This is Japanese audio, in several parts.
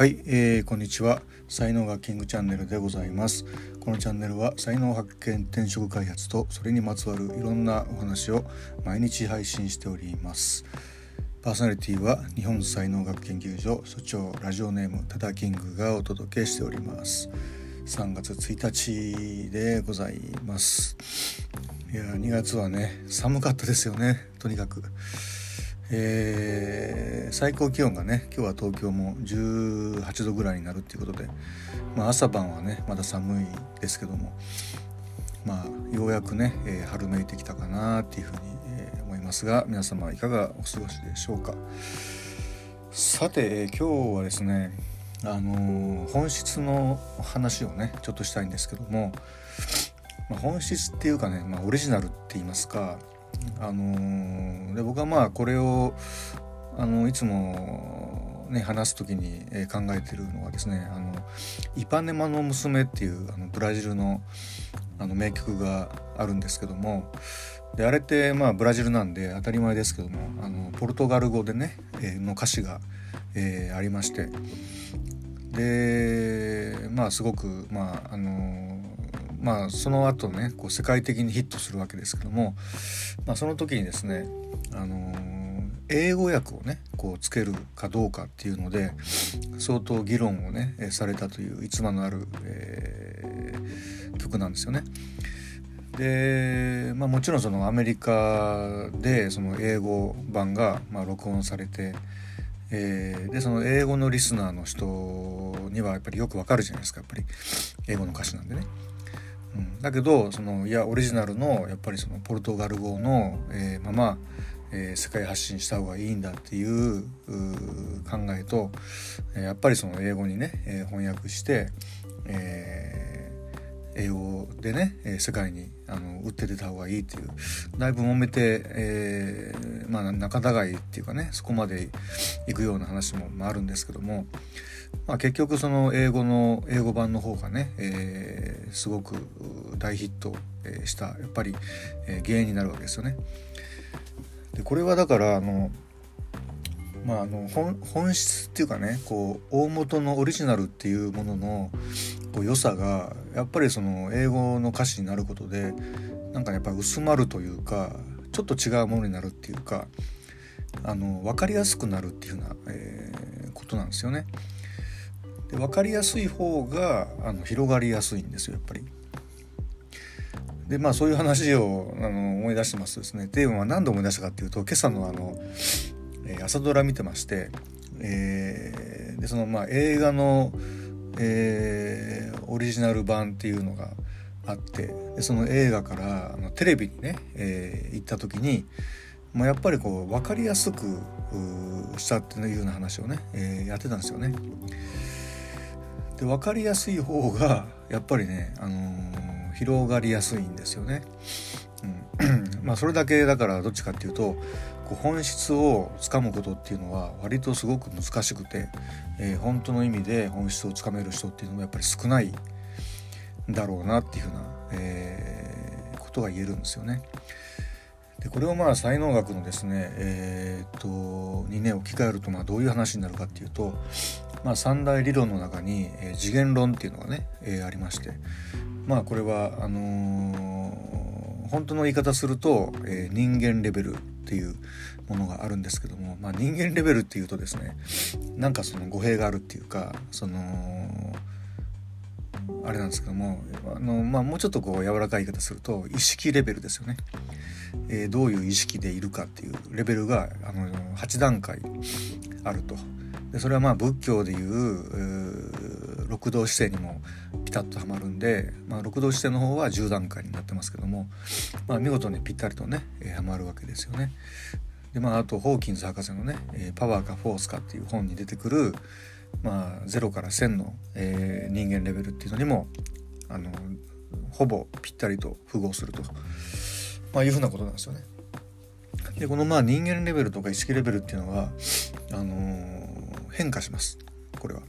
はい、えー、こんにちは。才能がキングチャンネルでございます。このチャンネルは才能発見転職開発とそれにまつわるいろんなお話を毎日配信しております。パーソナリティは日本才能学研究所所長ラジオネームタダキングがお届けしております。3月1日でございます。いや2月はね寒かったですよね。とにかく。えー、最高気温がね今日は東京も18度ぐらいになるっていうことで、まあ、朝晩はねまだ寒いですけどもまあようやくね、えー、春めいてきたかなっていうふうに、えー、思いますが皆様いかがお過ごしでしょうか。さて、えー、今日はですねあの本質の話をねちょっとしたいんですけども、まあ、本質っていうかね、まあ、オリジナルって言いますかあのー、で僕はまあこれをあのいつも、ね、話す時に考えてるのはですね「あのイパネマの娘」っていうあのブラジルのあの名曲があるんですけどもであれってまあブラジルなんで当たり前ですけどもあのポルトガル語でね、え、の歌詞が、えー、ありましてでまあすごくまああのまあその後ねこう世界的にヒットするわけですけども、まあ、その時にですね、あの、英語訳をねこうつけるかどうかっていうので相当議論をねされたという逸話のある、えー、曲なんですよね。で、まあ、もちろんそのアメリカでその英語版がま録音されて、えー、でその英語のリスナーの人にはやっぱりよくわかるじゃないですかやっぱり英語の歌詞なんでね。うん、だけどそのいやオリジナルのやっぱりそのポルトガル語の、えー、まま、えー、世界発信した方がいいんだっていう考えとやっぱりその英語にね、えー、翻訳して、えー、英語でね世界にあの打って出た方がいいっていうだいぶ揉めて、えー、まあ仲違いっていうかねそこまで行くような話も、まあ、るんですけども。まあ、結局その英語の英語版の方がね、えー、すごく大ヒットしたやっぱり、え、原因になるわけですよね。でこれはだからあのまあ、あの本質っていうかねこう大元のオリジナルっていうもののこう良さがやっぱりその英語の歌詞になることでなんかやっぱ薄まるというかちょっと違うものになるっていうかあの分かりやすくなるっていうような、えー、ことなんですよね。で分かりやすい方があの広がりやすいんですよやっぱり。でまあそういう話をあの思い出してますとですねテーマは何で思い出したかっていうと今朝のあの、えー、朝ドラ見てまして、えー、でそのまあ映画の、えー、オリジナル版っていうのがあってでその映画からあのテレビにね、えー、行った時にまあ、やっぱりこう分かりやすくしたっていうような話をね、えー、やってたんですよね。で分かりやすい方がやっぱりね、あのー、広がりやすいんですよね。うん、まあそれだけだからどっちかっていうとこう本質をつかむことっていうのは割とすごく難しくて、えー、本当の意味で本質をつかめる人っていうのもやっぱり少ないだろうなっていうふうな、えー、ことが言えるんですよね。でこれをまあ才能学のですね、えー、っとにね置き換えるとまあどういう話になるかっていうと、まあ、三大理論の中に、えー、次元論っていうのがね、えー、ありましてまあこれはあのー、本当の言い方すると、えー、人間レベルっていうものがあるんですけども、まあ、人間レベルっていうとですねなんかその語弊があるっていうかそのあれなんですけどもあの、まあ、もうちょっとこう柔らかい言い方すると意識レベルですよね。えー、どういう意識でいるかっていうレベルがあの8段階あると。でそれはまあ仏教でいう六道姿勢にもピタッとはまるんで、まあ、六道姿勢の方は10段階になってますけども、まあ、見事にぴったりとね、えー、はまるわけですよね。でまああとホーキンズ博士のね「え、パワーかフォースか」っていう本に出てくる、まあ、0から1000の、えー、人間レベルっていうのにもあのほぼぴったりと符合すると。まあ、いうふうなことなんですよね。でこのまあ人間レベルとか意識レベルっていうのはあのー、変化しますこれは。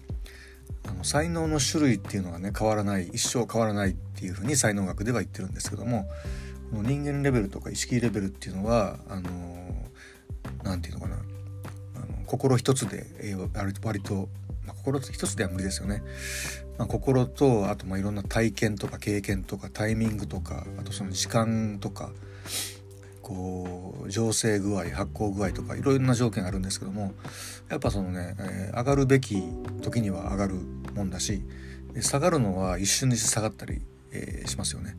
あの才能の種類っていうのはね変わらない一生変わらないっていうふうに才能学では言ってるんですけどもこの人間レベルとか意識レベルっていうのはあの何、て言うのかなあの心一つで、えー、割とまあ、心一つでは無理ですよね。まあ、心とあとまあいろんな体験とか経験とかタイミングとかあとその時間とかこう醸成具合発酵具合とかいろんな条件あるんですけどもやっぱそのね、えー、上がるべき時には上がるもんだし下がるのは一瞬にして下がったり、えー、しますよね。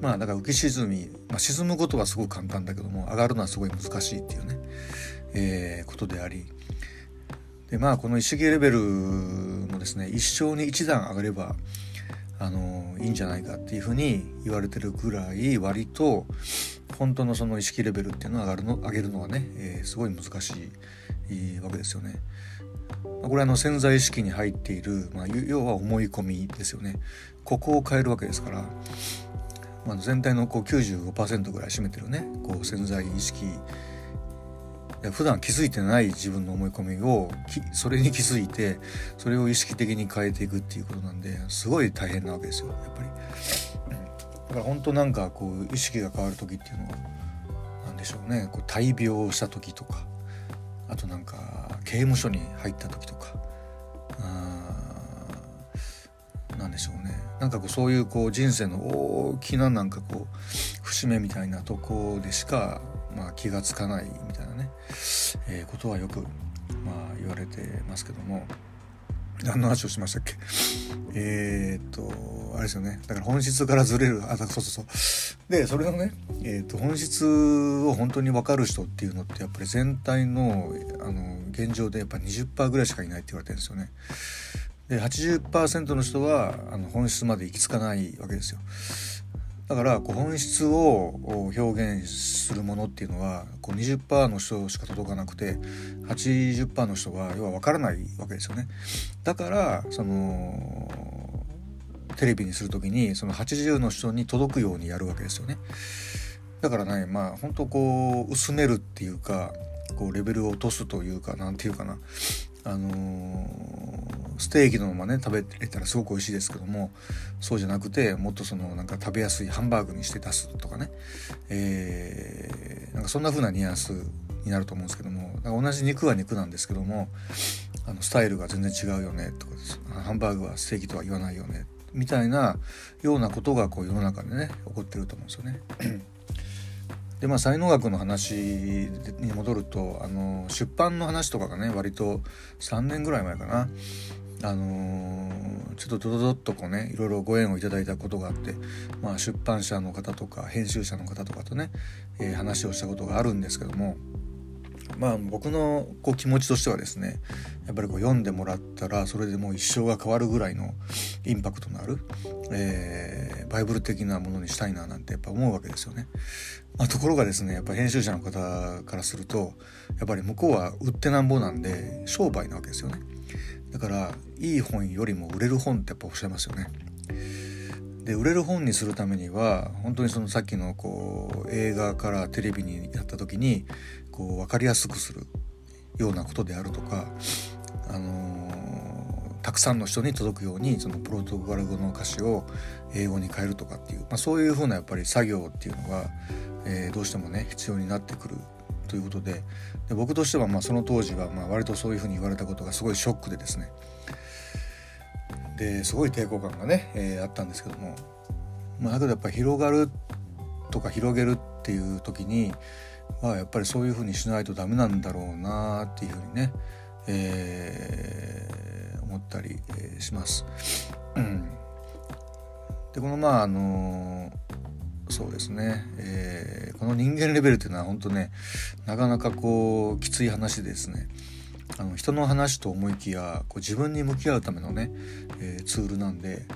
まあだから浮き沈み、まあ、沈むことはすごく簡単だけども上がるのはすごい難しいっていうね、えー、ことでありでまあこの意識レベルもですね一生に一段上がればあのいいんじゃないかっていうふうに言われてるぐらい割と本当のその意識レベルっていうのを上がるの上げるのはね、えー、すごい難しいわけですよね。これはあの潜在意識に入っている、まあ、要は思い込みですよね。ここを変えるわけですから、まあ、全体のこう95%ぐらい占めてるねこう潜在意識普段気づいてない自分の思い込みをそれに気づいてそれを意識的に変えていくっていうことなんですごい大変なわけですよやっぱり。から本当なんかこう意識が変わる時っていうのは何でしょうね。こう大病した時とかあとなんか刑務所に入った時とか何でしょうね。なんかこうそういうこう人生の大きななんかこう節目みたいなとこでしか、まあ、気が付かないみたいなね、えー、ことはよく、まあ、言われてますけども。何の話をしましたっけ？えー、っとあれですよねだから本質からずれるあそうそうそうでそれのね、えー、っと本質を本当に分かる人っていうのってやっぱり全体のあの現状でやっぱ20%ぐらいしかいないって言われてるんですよね。で80%の人はあの本質まで行き着かないわけですよ。だからこう本質を表現するものっていうのはこう20%の人しか届かなくて80%の人は要は分からないわけですよね。だからそのテレビにする時にその80の人に届くようにやるわけですよね。だからねまあ本当こう薄めるっていうかこうレベルを落とすというかなんていうかなあのー、ステーキのままね食べれたらすごく美味しいですけどもそうじゃなくてもっとそのなんか食べやすいハンバーグにして出すとかね、えー、なんかそんな風なニュアンスになると思うんですけども同じ肉は肉なんですけどもあのスタイルが全然違うよねとかハンバーグはステーキとは言わないよねみたいなようなことがこう世の中でね起こってると思うんですよね。でまあ才能学の話に戻るとあの出版の話とかがね割と3年ぐらい前かな。あのちょっとドドドッとこうねいろいろご縁をいただいたことがあって、まあ、出版社の方とか編集者の方とかとね、えー、話をしたことがあるんですけどもまあ僕のこう気持ちとしてはですねやっぱりこう読んでもらったらそれでもう一生が変わるぐらいのインパクトのある、えー、バイブル的なものにしたいななんてやっぱ思うわけですよね。まあ、ところがですねやっぱ編集者の方からするとやっぱり向こうは売ってなんぼなんで商売なわけですよね。だからいい本よりも売れる本ってやっぱおっしゃいますよね。で売れる本にするためには本当にそのさっきのこう映画からテレビにやった時にこう分かりやすくするようなことであるとか、あのー、たくさんの人に届くようにそのプロトガル語の歌詞を英語に変えるとかっていう、まあ、そういうふうなやっぱり作業っていうのが、えー、どうしてもね必要になってくるということでで僕としてはまあその当時はまあ割とそういうふうに言われたことがすごいショックでですねですごい抵抗感がね、えー、あったんですけども、まあ、だけどやっぱり広がるとか広げるっていう時にはやっぱりそういうふうにしないとダメなんだろうなっていうふうにね、えー、思ったり、します。うん、でこのまああのそうですね、えー、この人間レベルっていうのは本当ねなかなかこうきつい話ですね。あの人の話と思いきやこう自分に向き合うためのね、えー、ツールなんで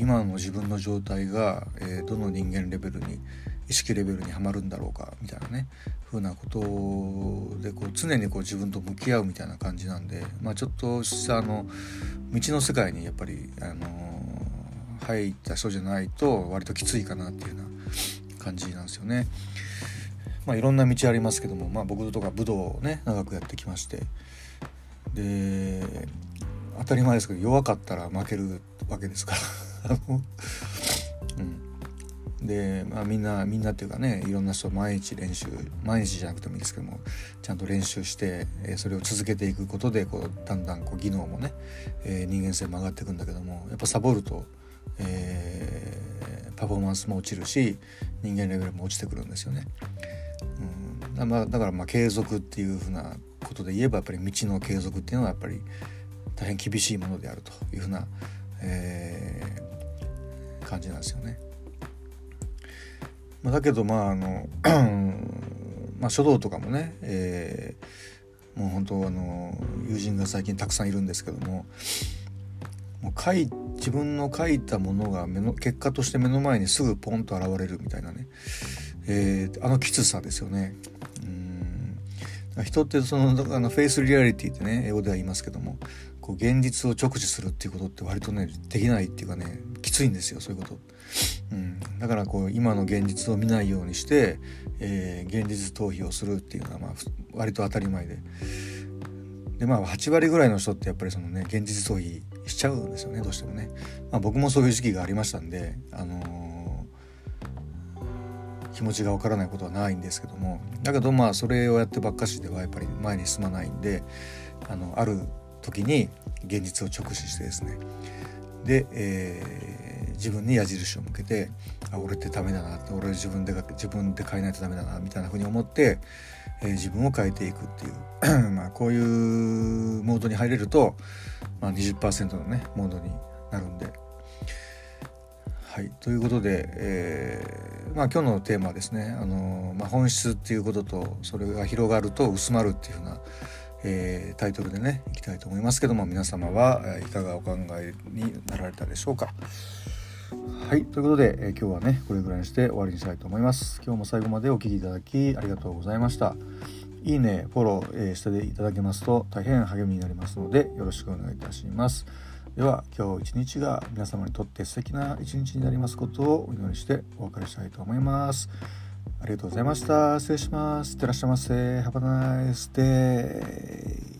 今の自分の状態が、えー、どの人間レベルに意識レベルにはまるんだろうかみたいなね風なことでこう常にこう自分と向き合うみたいな感じなんで、まあ、ちょっとしたあの道の世界にやっぱり、あの、入った人じゃないと割ときついかなっていうような感じなんですよね。まあ、いろんな道ありますけども、まあ、僕とか武道をね長くやってきまして。で当たり前ですけど弱かったら負けるわけですから、うん、で、まあ、みんなみんなっていうかねいろんな人毎日練習毎日じゃなくてもいいですけどもちゃんと練習して、え、それを続けていくことでこうだんだんこう技能もね、えー、人間性も上がっていくんだけどもやっぱサボると、えー、パフォーマンスも落ちるし人間レベルも落ちてくるんですよね。うんだまあ、だからまあ継続っていうふうなことで言えばやっぱり道の継続っていうのはやっぱり大変厳しいものであるというふうな、えー、感じなんですよね。まあ、だけどまああのまあ書道とかもね、えー、もう本当あの友人が最近たくさんいるんですけどももう書い自分の書いたものが目の結果として目の前にすぐポンと現れるみたいなね、えー、あのきつさですよね。うん人ってそのあのフェイスリアリティってね英語では言いますけどもこう現実を直視するっていうことって割とねできないっていうかねきついんですよそういうこと。うん、だからこう今の現実を見ないようにして、えー、現実逃避をするっていうのはまあ割と当たり前ででまあ8割ぐらいの人ってやっぱりそのね現実逃避しちゃうんですよねどうしてもね、まあ、僕もそういう時期がありましたんで、あのー、気持ちがわからないことはないんですけども。だけどまあそれをやってばっかしではやっぱり前に進まないんであのある時に現実を直視してですね。で、えー自分に矢印を向けてあ俺ってダメだなって俺自分で自分で変えないとダメだなみたいな風に思って、えー、自分を変えていくっていう まあこういうモードに入れると、まあ20%、のねモードになるんで。はい、ということで、えーまあ、今日のテーマはですね、あのまあ、本質っていうこととそれが広がると薄まるっていうふうな、えー、タイトルでねいきたいと思いますけども皆様はいかがお考えになられたでしょうか。はいということで、え、今日はねこれぐらいにして終わりにしたいと思います。今日も最後までお聴きいただきありがとうございました。いいねフォロー、えー、していただけますと大変励みになりますのでよろしくお願いいたします。では今日一日が皆様にとって素敵な一日になりますことをお祈りしてお別れしたいと思います。ありがとうございました。失礼します。いってらっしゃいませ。Have a nice day